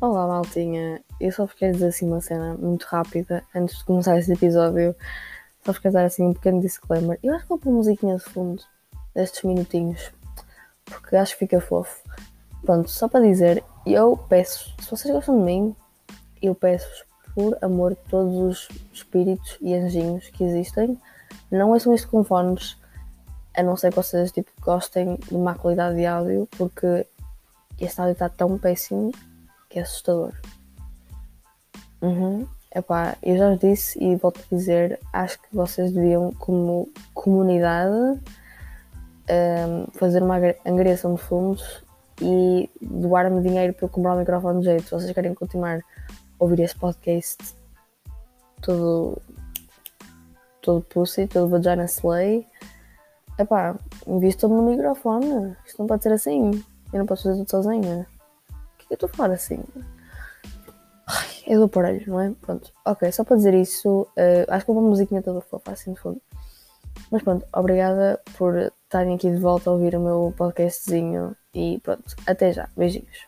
Olá, maltinha. Eu só vos quero dizer assim uma cena muito rápida antes de começar este episódio. Só vos quero dar assim um pequeno disclaimer. Eu acho que vou pôr musiquinha de fundo destes minutinhos porque acho que fica fofo. Pronto, só para dizer, eu peço, se vocês gostam de mim, eu peço por amor todos os espíritos e anjinhos que existem, não ouçam isto com fones, a não ser que vocês tipo, gostem de má qualidade de áudio, porque este áudio está tão péssimo que é assustador. Uhum. Epá, eu já vos disse e volto a dizer, acho que vocês deviam, como comunidade, um, fazer uma angariação de fundos e doar-me dinheiro para eu comprar um microfone de jeito. Se vocês querem continuar a ouvir esse podcast todo, todo pussy, todo vagina slay, epá, invistam-me no microfone. Isto não pode ser assim. Eu não posso fazer tudo sozinha. É eu estou a falar assim? Ai, é do aparelho, não é? Pronto. Ok, só para dizer isso, uh, acho que uma musiquinha toda fofa assim de fundo. Mas pronto, obrigada por estarem aqui de volta a ouvir o meu podcastzinho e pronto, até já. Beijinhos.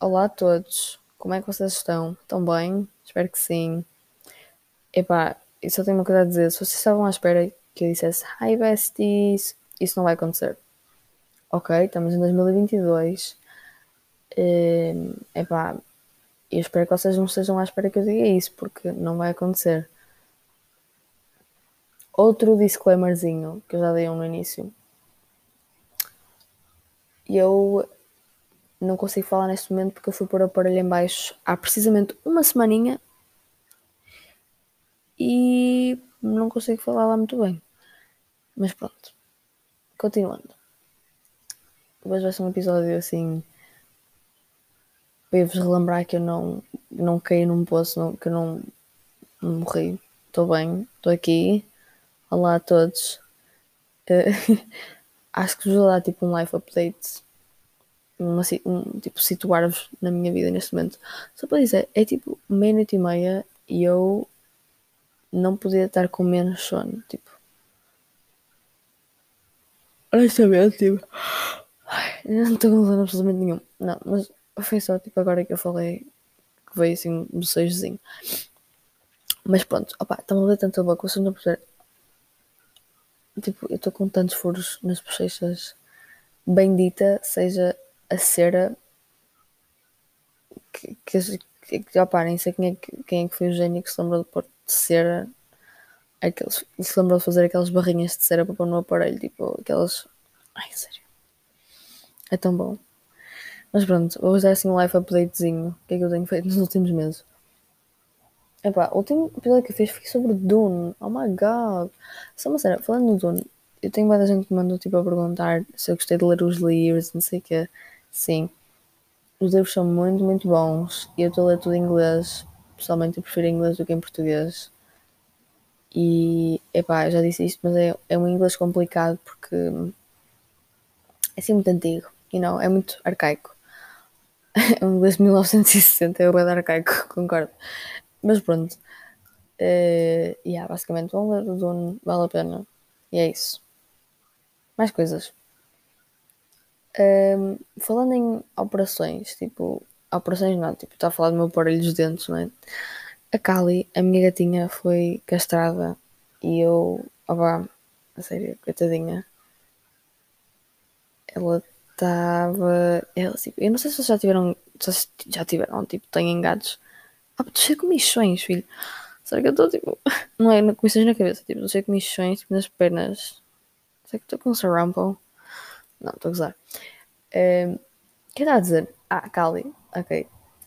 Olá a todos, como é que vocês estão? Estão bem? Espero que sim. Epá, eu só tenho uma coisa a dizer. Se vocês estavam à espera que eu dissesse Hi besties, isso não vai acontecer. Ok, estamos em 2022. Um, epá, eu espero que vocês não estejam à espera que eu diga isso, porque não vai acontecer. Outro disclaimerzinho que eu já dei um no início. Eu não consigo falar neste momento porque eu fui pôr o aparelho em baixo há precisamente uma semaninha e não consigo falar lá muito bem. Mas pronto. Continuando. Hoje vai ser um episódio assim para vos relembrar que eu não, não caí num poço, não, que eu não, não morri. Estou bem, estou aqui, Olá a todos. Uh, acho que vos vou dar tipo um life update. Uma, um, tipo, situar-vos na minha vida neste momento. Só para dizer, é tipo meia-noite e meia e eu não podia estar com menos sono. Tipo, honestamente, tipo, não estou com sono absolutamente nenhum. Não, mas foi só tipo agora que eu falei que veio assim um bocejozinho. Mas pronto, opa, está-me a ler tanto a boca, vocês não perceber Tipo, eu estou com tantos furos nas bochechas. Bendita seja a cera que, que, que opa, nem sei quem é, que, quem é que foi o gênio que se lembrou de pôr de cera. Aqueles, se lembrou de fazer aquelas barrinhas de cera para pôr no aparelho, tipo aquelas. Ai, sério. É tão bom. Mas pronto, vou dar assim um live updatezinho. O que é que eu tenho feito nos últimos meses? Epá, o último episódio que eu fiz foi sobre Dune. Oh my god. Só uma sério, falando no Dune, eu tenho muita gente que me mandou tipo a perguntar se eu gostei de ler os livros, não sei o quê. Sim. Os livros são muito, muito bons. E eu estou a ler tudo em inglês. Pessoalmente eu prefiro inglês do que em português. E, epá, já disse isto, mas é, é um inglês complicado porque é assim muito antigo, you know, é muito arcaico. É um inglês de 1960, é o arcaico, concordo. Mas pronto. Uh, yeah, basicamente, vão ler o Dune, vale a pena. E é isso. Mais coisas. Um, ehm, falando em operações, tipo, operações não, tipo, está a falar do meu aparelho dos dentes, não é? A Kali, a minha gatinha, foi castrada e eu, opá, a sério, coitadinha. Ela estava. Ela, tipo, eu não sei se vocês já tiveram. Se já tiveram, tipo, têm gatos ah, cheio de comichões, filho. Será que eu estou tipo. Não é comichões na cabeça, tipo, cheio de comichões tipo, nas pernas. Será que estou com um sarampo? Não, estou a gozar. Um, ehm, que está a dizer? Ah, Cali, ok.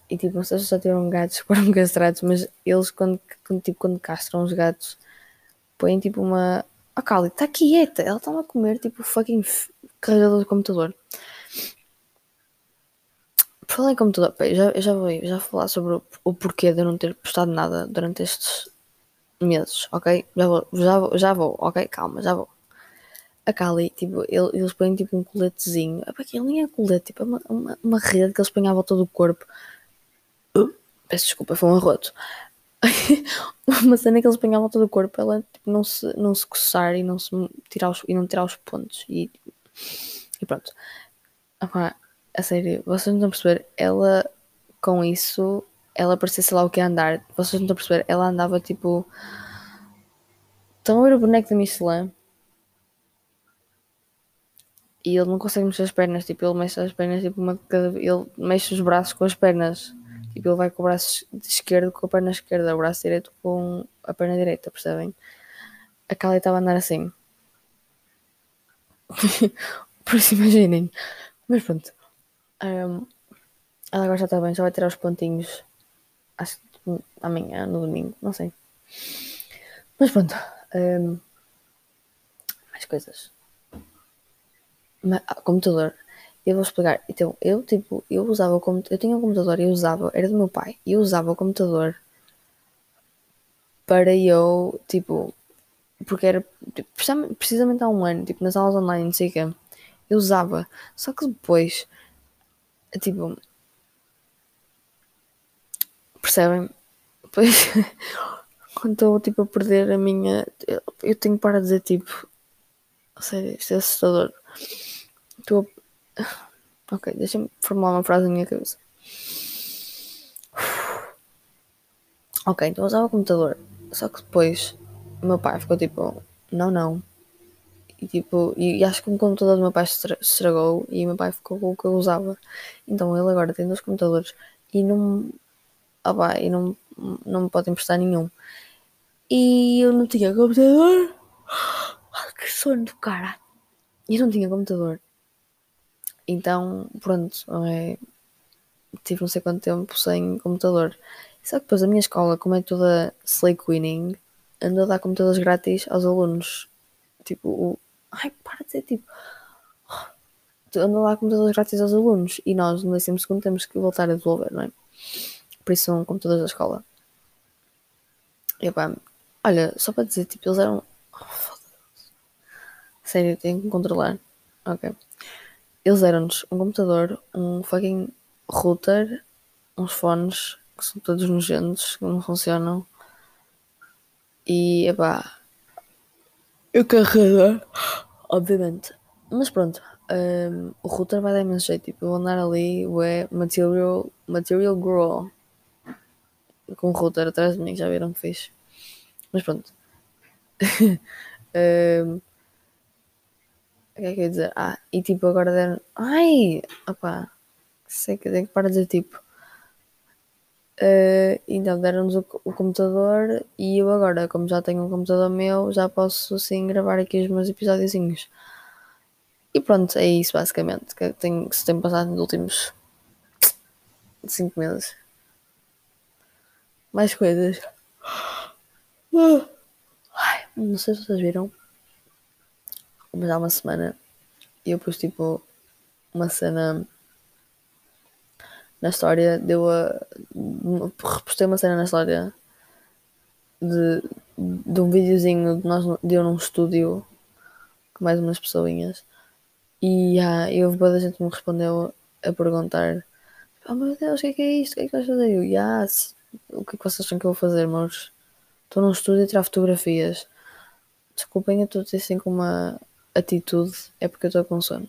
E tipo, não sei se já tiveram gatos que foram castrados, mas eles quando, quando, tipo, quando castram os gatos põem tipo uma. Ah, Cali, está quieta, ela está a comer tipo fucking carregador do computador. Falei como tudo, já, já vou já vou falar sobre o, o, porquê de eu não ter postado nada durante estes meses, ok? Já vou, já vou, já vou, ok? Calma, já vou. A Kali, tipo, ele, eles põem tipo um coletezinho. Ele nem é colete, tipo, é uma, uma, uma, rede que eles põem à volta do corpo. Uh, peço desculpa, foi um arroto. uma cena que eles põem à volta do corpo, ela tipo, não, se, não se coçar e não, se tirar os, e não tirar os pontos. E, e pronto. A sério, vocês não estão a perceber, ela com isso, ela parecia sei lá o que andar. Vocês não estão a perceber, ela andava tipo. Estão a ver o boneco da Michelin? E ele não consegue mexer as pernas, tipo, ele mexe as pernas, tipo, uma, ele mexe os braços com as pernas. Tipo, ele vai com o braço esquerdo com a perna esquerda, o braço direito com a perna direita, percebem? A Kali estava a andar assim. Por isso imaginem. Mas pronto. Um, ela agora já está bem, já vai tirar os pontinhos. Acho que amanhã, no domingo, não sei. Mas pronto. Um, mais coisas. Ah, computador. Eu vou explicar. Então, eu tipo, eu usava o computador. Eu tinha um computador e usava, era do meu pai. E usava o computador para eu, tipo, porque era tipo, precisamente há um ano, tipo, nas aulas online, não sei o quê. Eu usava. Só que depois, tipo, percebem? Depois, quando estou tipo a perder a minha. Eu, tenho de dizer tipo. Sério, isto é assustador. Estou a... Ok, deixa-me formular uma frase na minha cabeça. Ok, então usava o computador. Só que depois meu pai ficou tipo, não, não. E tipo, e, e acho que o computador do meu pai se estragou e meu pai ficou com o que eu usava. Então ele agora tem dois computadores e não. Ah, pá, e não, não me pode emprestar nenhum. E eu não tinha computador. Ah, que sono do cara. E não tinha computador. Então, pronto, é, tive não sei quanto tempo sem computador. Só que depois a minha escola, como é toda slay queening, anda a dar computadores grátis aos alunos. Tipo, o... ai, para de dizer tipo. Anda a dar computadores grátis aos alunos e nós no décimo segundo temos que voltar a devolver, não é? Por isso são computadores da escola. E pá, olha, só para dizer, tipo, eles eram. Oh, Sério, tenho que controlar. Ok. Eles deram-nos um computador, um fucking router, uns fones que são todos nojentos, que não funcionam. E epá, eu carrego, obviamente. Mas pronto, um, o router vai dar imenso jeito. Tipo, eu vou andar ali, ué, material, material grow com o router atrás de mim, já viram que fiz. Mas pronto. um, o que é que eu ia dizer? Ah, e tipo, agora deram. Ai! Opá! Sei que tenho que parar de dizer tipo. Uh, então deram-nos o, o, computador e eu agora, como já tenho um computador meu, já posso sim gravar aqui os meus episódiozinhos. E pronto, é isso basicamente que, tenho, que se tem passado nos últimos 5 meses. Mais coisas. Ai, não sei se vocês viram mas há uma semana eu pus tipo uma cena na história, deu a. repostei uma cena na história de, de um videozinho de, nós, de eu num estúdio com mais umas pessoinhas e ah, eu houve boa gente me respondeu a perguntar oh meu Deus, o que é que é isto? O que é que vais fazer? Eu, yes. o que é que vocês acham que eu vou fazer, meus? Estou num estúdio a tirar fotografias. Desculpem, eu estou assim com uma atitude é porque eu estou com sono.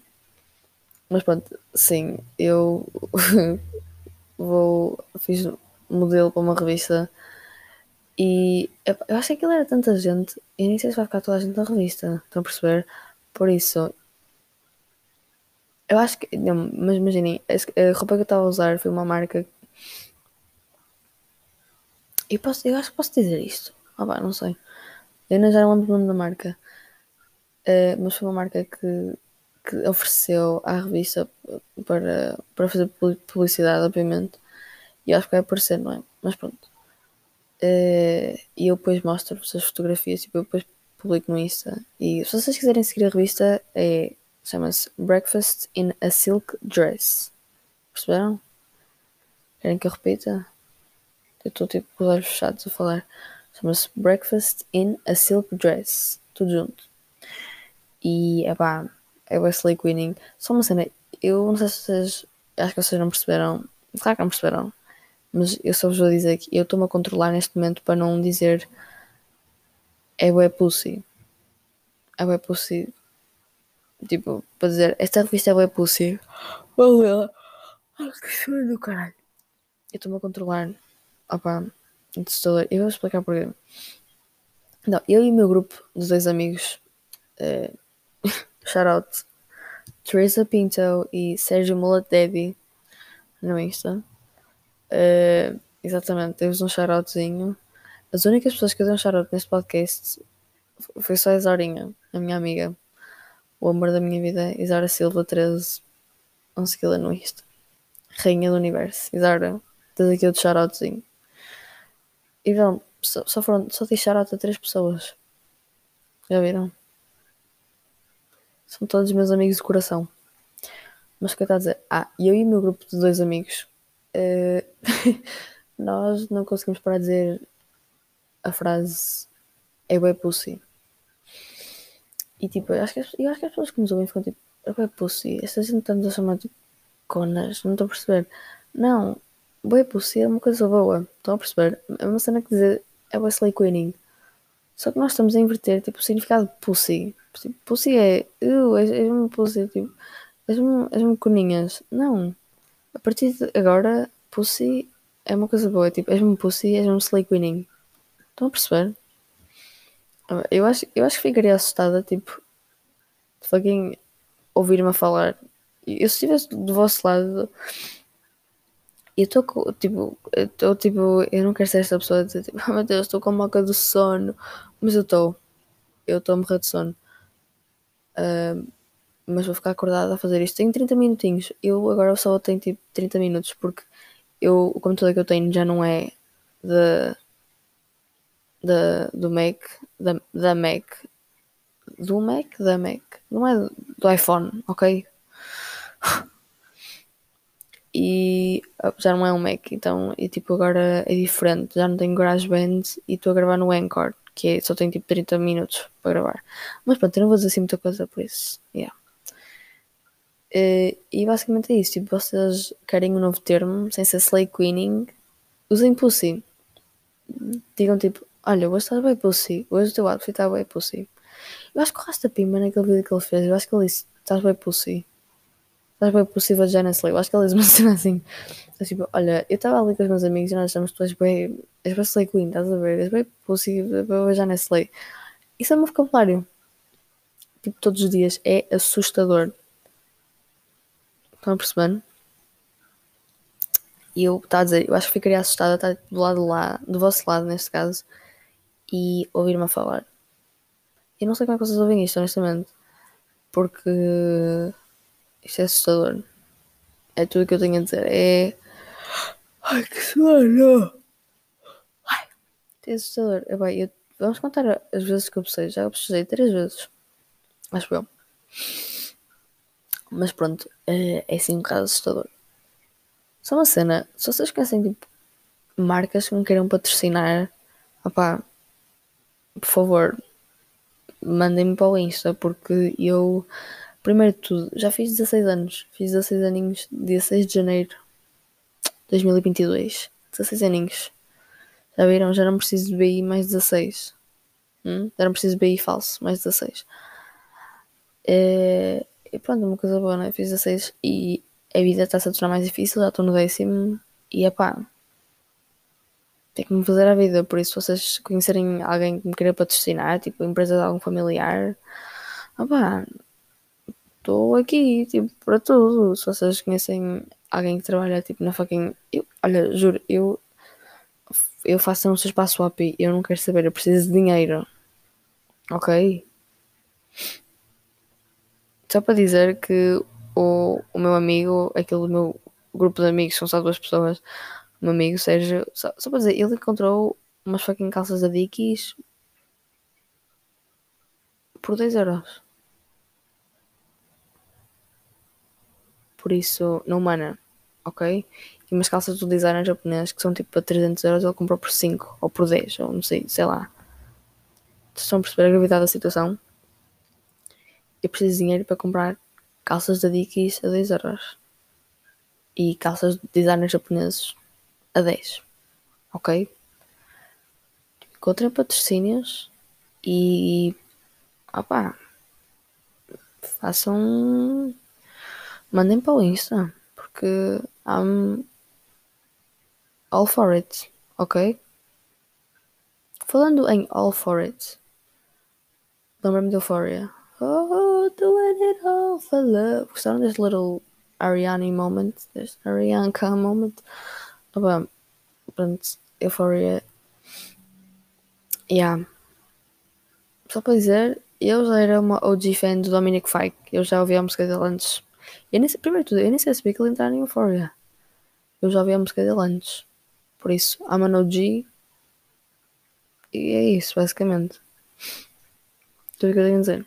Mas pronto, sim, eu vou. fiz modelo para uma revista e eu acho que aquilo era tanta gente e nem sei se vai ficar toda a gente na revista, estão a perceber? Por isso, eu acho que. Não, mas imaginem, a roupa que eu estava a usar foi uma marca. Eu, posso, eu acho que posso dizer isto. Ah, pá, não sei. Eu não já lembro o nome da marca. Uh, mas foi uma marca que, que ofereceu à revista para, para fazer publicidade, obviamente. E acho que vai aparecer, não é? Mas pronto. Uh, e eu depois mostro-vos as fotografias, tipo, eu depois publico no Insta. E se vocês quiserem seguir a revista, é, chama-se Breakfast in a Silk Dress. Perceberam? Querem que eu repita? Eu estou tipo com os olhos fechados a falar. Chama-se Breakfast in a Silk Dress. Tudo junto. E epá, é Wesley Queening. Só uma cena, eu não sei se vocês. Acho que vocês não perceberam. Claro que não perceberam. Mas eu só vos vou dizer que eu estou-me a controlar neste momento para não dizer é bué pussy. É bué pussy. Tipo, para dizer esta revista é bué pussy. Vou lê-la. Ai, que choro do caralho. Eu estou-me a controlar. Opa, assustador. Eu vou explicar porquê. Não, eu e o meu grupo de dois amigos, uh, shout out Teresa Pinto e Sérgio Mullet Daddy no Insta. Uh, exatamente, temos um shoutoutzinho. As únicas pessoas que eu dei um shoutout neste podcast foi só a Isarinha, a minha amiga. O amor da minha vida, Isara Silva 13. Vamos segui-la no Insta. Rainha do Universo. Isara, tens aqui outro shoutoutzinho. E vão, só, só foram, só dei shoutout a três pessoas. Já viram? São todos meus amigos de coração. Mas o que eu estou a dizer? Ah, eu e o meu grupo de dois amigos, uh, nós não conseguimos parar de dizer a frase é bué pussy. E tipo, eu acho, que as, eu acho que as pessoas que nos ouvem ficam tipo, é bué pussy. Esta gente estamos a chamar tipo conas, não estou a perceber. Não, bué pussy é uma coisa boa, estão a perceber? É uma cena que dizer é bué slay queening. Só que nós estamos a inverter tipo, o significado de pussy. Tipo, pussy é, uh, és, és uma pussy, tipo, és coninhas. Não. A partir de agora, pussy é uma coisa boa. Tipo, és-me pussy, és-me slay queening. Estão a perceber? Eu acho, eu acho que ficaria assustada, tipo, de fucking ouvir-me a falar. Eu se estivesse do vosso lado, eu estou tipo, eu tipo, eu não quero ser esta pessoa a dizer tipo, oh meu Deus, estou com moca do sono, mas eu estou, eu estou a morrer de sono. Uh, mas vou ficar acordada a fazer isto. Tenho 30 minutinhos, eu agora só tenho tipo 30 minutos porque eu, o computador que eu tenho já não é de da, do Mac, da, da Mac, do Mac, da Mac, não é do iPhone, ok? E ah, já não é um Mac, então e tipo agora é diferente, já não tenho GarageBand e estou a gravar no Anchor, que é, só tenho tipo 30 minutos para gravar. Mas pronto, eu não vou dizer assim muita coisa por isso. Yeah. Uh, e basicamente é isso, tipo, vocês querem um novo termo, sem ser slay queening, usem pussy. Digam tipo, Olha, hoje estás bem pussy. Hoje o teu outfit está bem pussy. Eu acho que o Rasta Pimba naquele vídeo que ele fez, eu acho que ele disse: estás bem pussy. Estás bem pussy, vou já nesse Eu acho que ele disse uma cena assim. Tipo, olha, eu estava ali com os meus amigos e nós achamos que bem. És bem slay queen, estás a ver? És bem pussy, vou já nesse lei. Isso é meu vocabulário. Tipo, todos os dias. É assustador. Estão a perceber? E eu, está a dizer, eu acho que ficaria assustada estar do lado de lá, do vosso lado neste caso e ouvir-me a falar. Eu não sei como é que vocês ouvem isto, honestamente, porque isto é assustador. É tudo o que eu tenho a dizer. É. Ai que sono! Ai, é assustador. É bem, eu... Vamos contar as vezes que eu precisei. Já eu precisei três vezes. Acho eu. Mas pronto, é, é assim um bocado assustador. Só uma cena, se vocês conhecem tipo marcas que me queiram patrocinar, opá, por favor, mandem-me para o Insta, porque eu, primeiro de tudo, já fiz 16 anos. Fiz 16 aninhos, dia 6 de janeiro de 2022. 16 aninhos. Já viram? Já não preciso de BI mais 16. Hum? Já não preciso de BI falso, mais 16. É... E pronto, é uma coisa boa, né? Fiz 16 e a vida está-se a tornar mais difícil, já estou no décimo e é pá tem que me fazer a vida. Por isso, se vocês conhecerem alguém que me queira patrocinar, tipo empresa de algum familiar, opá, estou aqui, tipo, para tudo. Se vocês conhecem alguém que trabalha, tipo, na fucking. Eu, olha, juro, eu. Eu faço um espaço swap eu não quero saber, eu preciso de dinheiro. Ok? Só para dizer que o, o meu amigo, aquele meu grupo de amigos, são só duas pessoas, meu amigo Sérgio, só, só para dizer, ele encontrou umas fucking calças da Dickies por 10 euros. Por isso, não mana, ok? E umas calças do designer japonês que são tipo para 300 euros, ele comprou por 5 ou por 10, ou não sei, sei lá. Estão a perceber a gravidade da situação? Eu preciso de dinheiro para comprar calças da Dickies a 10 euros. E calças de designers japoneses a 10. Ok? Encontrem patrocínios e. opá. Façam. Mandem para o Insta. Porque I'm all for it, ok? Falando em all for it, lembra-me de Euphoria. Oh, doing it all for love. Gostaram deste little Ariane moment? Deste Arianka moment? Opa, pronto, Euphoria. Yeah. Só para dizer, eu já era uma OG fan do Dominic Fike. Eu já ouvia a música dele antes. Eu nem, primeiro tudo, eu nem sei sabia que ele entrar em Euphoria. Eu já ouvia a música dele antes. Por isso, I'm an OG. E é isso, basicamente. Tudo o que eu tenho a dizer.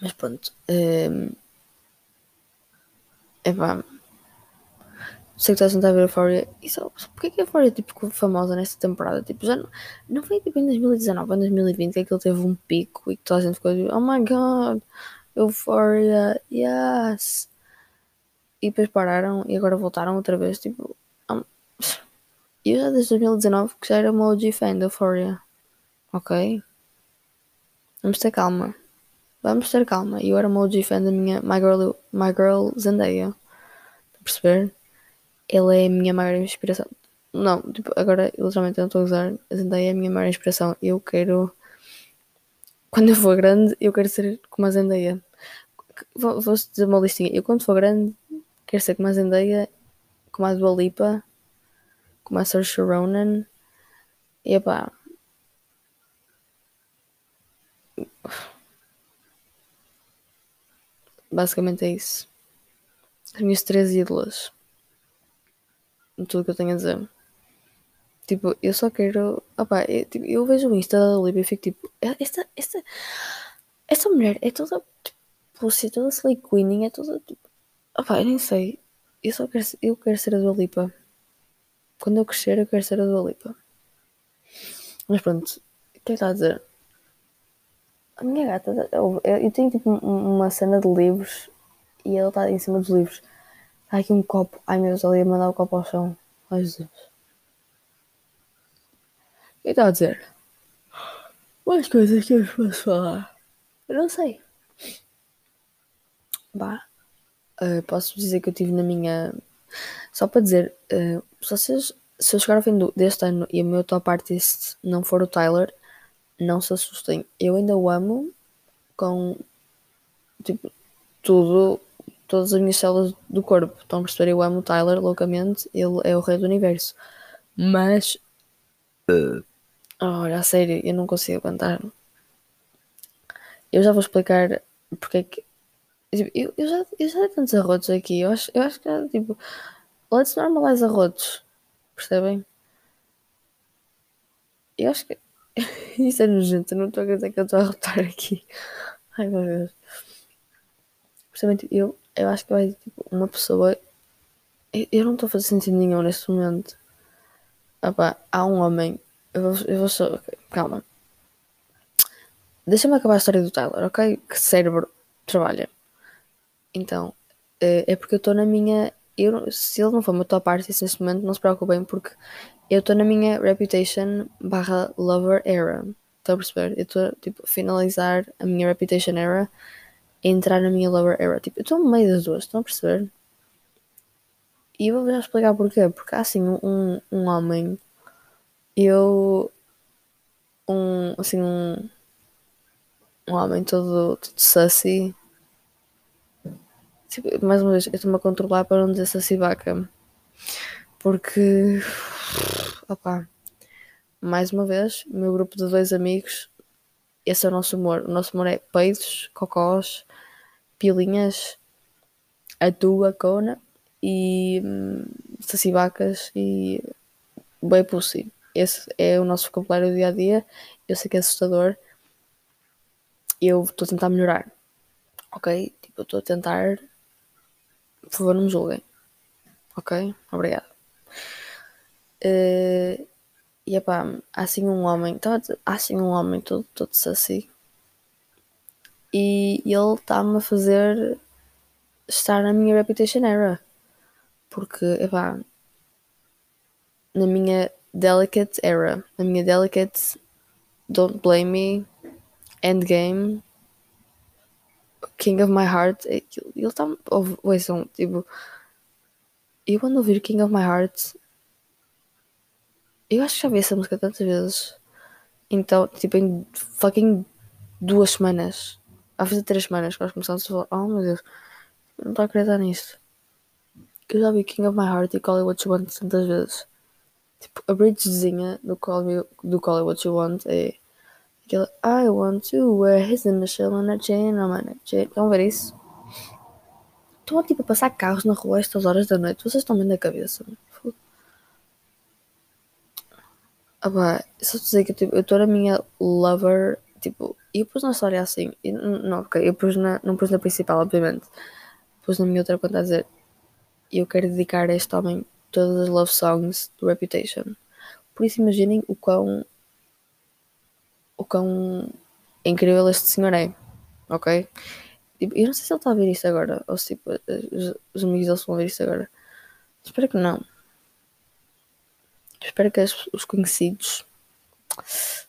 Mas pronto. Um, epá. Sei que estás a ver a Euphoria. E só, porquê que a Euphoria tipo, ficou famosa nesta temporada? Tipo, já não, não foi tipo em 2019 ou em 2020 que aquilo teve um pico e que toda a gente ficou tipo, oh my god, Euphoria, yes. E depois pararam e agora voltaram outra vez. Tipo, um, eu já desde 2019 que já era uma OG fan da Euphoria. Ok? Vamos ter calma. Vamos ter calma. Eu era uma OG fan da minha My Girl, My Girl Zendaya. Estão a perceber? Ela é a minha maior inspiração. Não, tipo, agora literalmente eu não estou a usar. A Zendaya é a minha maior inspiração. Eu quero. Quando eu for grande, eu quero ser como a Zendaya. Vou, vou dizer uma listinha. Eu quando for grande, quero ser como a Zendaya, como a Dua Lipa, como a Saoirse Ronan. E epá. Basicamente é isso. As minhas três ídolas. Tudo que eu tenho a dizer. Tipo, eu só quero. Opa, eu, tipo, eu vejo o Insta da Olivia e fico tipo. Esta, esta, esta mulher é toda. Ser toda Slay Queening, é toda. Tipo, opa, eu nem sei. Eu só quero, eu quero ser a Dua Lipa. Quando eu crescer, eu quero ser a Dua Lipa. Mas pronto, o que é que está a dizer? A minha gata, eu, tenho tipo uma cena de livros e ela está em cima dos livros. Há aqui um copo. Ai meu Deus, ela ia mandar o copo ao chão. Ai Jesus. O que está a dizer? Mais coisas que eu posso falar. Eu não sei. Bah. Uh, posso dizer que eu tive na minha. Só para dizer, uh, se, vocês, se eu chegar ao fim do, deste ano e o meu top artist não for o Tyler, não se assustem. Eu ainda o amo com tipo tudo, todas as minhas células do corpo. Estão a perceber? Eu amo o Tyler loucamente, ele é o rei do universo. Mas olha, a sério, eu não consigo aguentar. Eu já vou explicar porque é que. Tipo, eu, eu, já, eu já dei tantos arrotos aqui. Eu acho, eu acho que já, tipo. Let's normalize arrotos. Percebem? Eu acho que. Isso é nojento, eu não estou a acreditar que eu estou a rotar aqui. Ai meu Deus. Principalmente eu, eu acho que vai tipo uma pessoa. Eu, eu não estou a fazer sentido nenhum neste momento. Opa, há um homem. Eu vou, eu vou só. Okay, calma. Deixa-me acabar a história do Tyler, ok? Que cérebro trabalha. Então, eh, é porque eu estou na minha. Eu, se ele não for meu top artist neste momento, não se preocupem, porque eu estou na minha Reputation barra Lover era. Estão a perceber? Eu estou tipo, a finalizar a minha Reputation era e entrar na minha Lover era. Tipo, eu estou no meio das duas, estão a perceber? E eu vou já explicar porquê. Porque há assim um, um homem, eu. Um. Assim, um. Um homem todo, todo sussy. Tipo, mais uma vez, eu estou-me a controlar para não dizer sussy vaca. Porque opá, mais uma vez, meu grupo de dois amigos, esse é o nosso humor. O nosso humor é peidos, cocós, pilinhas, a tua cona e hum, e bem pussy. Esse é o nosso vocabulário do dia a dia. Eu sei que é assustador. Eu estou a tentar melhorar. Ok? Tipo, estou a tentar. Por favor, não me julguem. Ok? Obrigado. Uh, e epá, há assim um homem, tá, há assim um homem todo, todo sassy. E ele está-me a fazer estar na minha reputation era. Porque, epá, na minha delicate era, na minha delicate Don't Blame Me, Endgame, King of My Heart, ele está, ouçam, tipo, eu ando a ouvir King of My Heart. Eu acho que já vi essa música tantas vezes. Então, tipo, em fucking duas semanas. Há fazer três semanas que nós começamos a falar. Oh meu Deus, eu não estou a acreditar nisto. Eu já vi King of My Heart e Call It What You Want tantas vezes. Tipo, a bridgezinha do Call, Me, do Call It What You Want é aquela I want to wear his initial on a chain on my chain. Estão a ver isso? Estão tipo a passar carros na rua a estas horas da noite. Vocês estão bem da cabeça. Ah pá, só dizer que tipo, eu estou na minha lover, tipo, eu pus na história assim, e, não, ok, eu pus na, não pus na principal, obviamente, pus na minha outra conta a dizer, eu quero dedicar a este homem todas as love songs do Reputation. Por isso imaginem o quão o quão incrível este senhor é, ok? Tipo, eu não sei se ele está a ver isto agora, ou se tipo, os, os amigos dele vão ver isto agora. Espero que não. Espero que os conhecidos,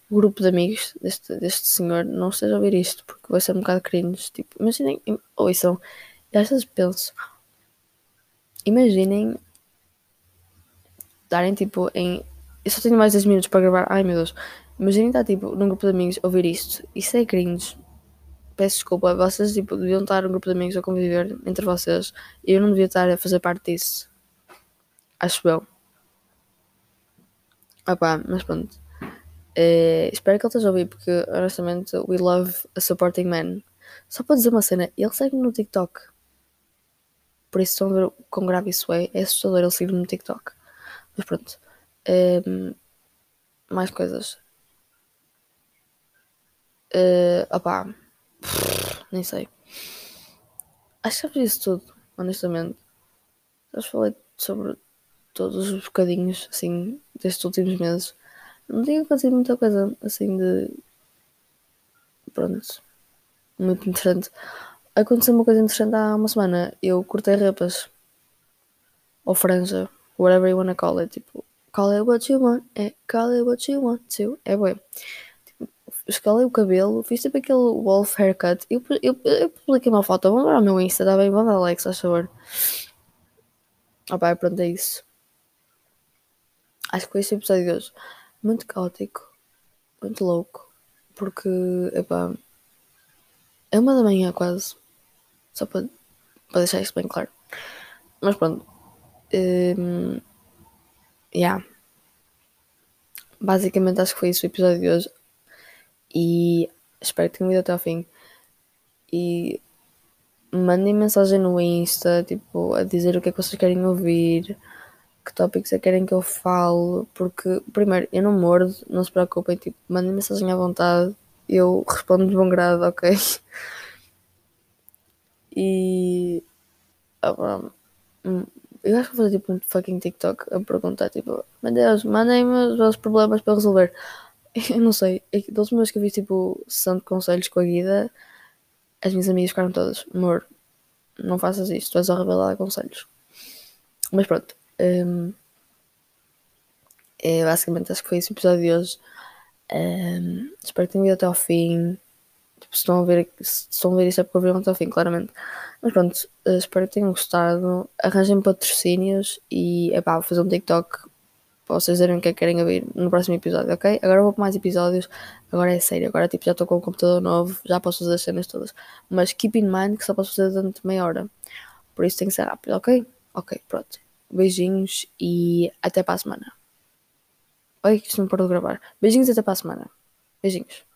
o grupo de amigos deste, deste senhor não esteja a ouvir isto, porque vai ser um bocado cringe. Tipo, imaginem, ouçam, e às vezes penso, imaginem darem tipo em. Eu só tenho mais 10 minutos para gravar. Ai meu Deus. Imaginem estar tipo num grupo de amigos ouvir isto. Isso é cringe. Peço desculpa. Vocês tipo, deviam estar num grupo de amigos a conviver entre vocês. E eu não devia estar a fazer parte disso. Acho eu. Ah pá, mas pronto. É, espero que ele esteja a ouvir, porque honestamente, we love a supporting man. Só para dizer uma cena, ele segue-me no TikTok. Por isso estão a ver quão grave isso é. É assustador ele seguir-me no TikTok. Mas pronto. Um, mais coisas. Uh, opá. Nem sei. Acho que já isso tudo, honestamente. Já falei sobre todos os bocadinhos, assim, destes últimos meses. Não tinha acontecido muita coisa, assim, de. Pronto. Muito interessante. Aconteceu uma coisa interessante há uma semana. Eu cortei roupas. Ou franja. Whatever you wanna call it. Tipo, call it what you want. É, call it what you want to. É bem. Escalei o cabelo. Fiz tipo aquele wolf haircut. Eu, eu, eu publiquei uma foto. Lá ao meu Insta, tá bem? Dar like, a favor. Ah pá, pronto, é isso. Acho que foi esse episódio de hoje. Muito caótico. Muito louco. Porque, epá, é uma da manhã quase. Só para, para deixar isso bem claro. Mas pronto. Um, yeah. Basicamente acho que foi isso o episódio de hoje. E espero que tenham ido até ao fim. E mandem mensagem no Insta, tipo, a dizer o que é que vocês querem ouvir que tópicos é que querem que eu fale, porque, primeiro, eu não mordo, não se preocupem, tipo, mandem mensagem à vontade, eu respondo de bom grado, ok? E. Ah, hum, eu acho que vou fazer tipo um fucking TikTok a perguntar, tipo, meu Deus, mandem-me os vossos problemas para resolver. Eu não sei, é das últimas vezes que eu vi tipo de conselhos com a Guida, as minhas amigas ficaram todas, amor, não faças isto, tu és horrível a dar conselhos. Mas pronto, um, é, basicamente acho que foi esse episódio de hoje. Um, espero que tenham ido até ao fim. Tipo, se estão a ver, se estão a ver isso é porque ouviram até ao fim, claramente. Mas pronto, uh, espero que tenham gostado. Arranjem patrocínios e é pá, vou fazer um TikTok para vocês verem o que é que querem ouvir no próximo episódio, ok? Agora vou para mais episódios. Agora é sério, agora tipo, já estou com o computador novo, já posso fazer as cenas todas. Mas keep in mind que só posso fazer durante meia hora. Por isso tem que ser rápido, ok? Ok, pronto. Beijinhos e até para a semana. Oi, que isto não parou de gravar. Beijinhos e até para a semana. Beijinhos.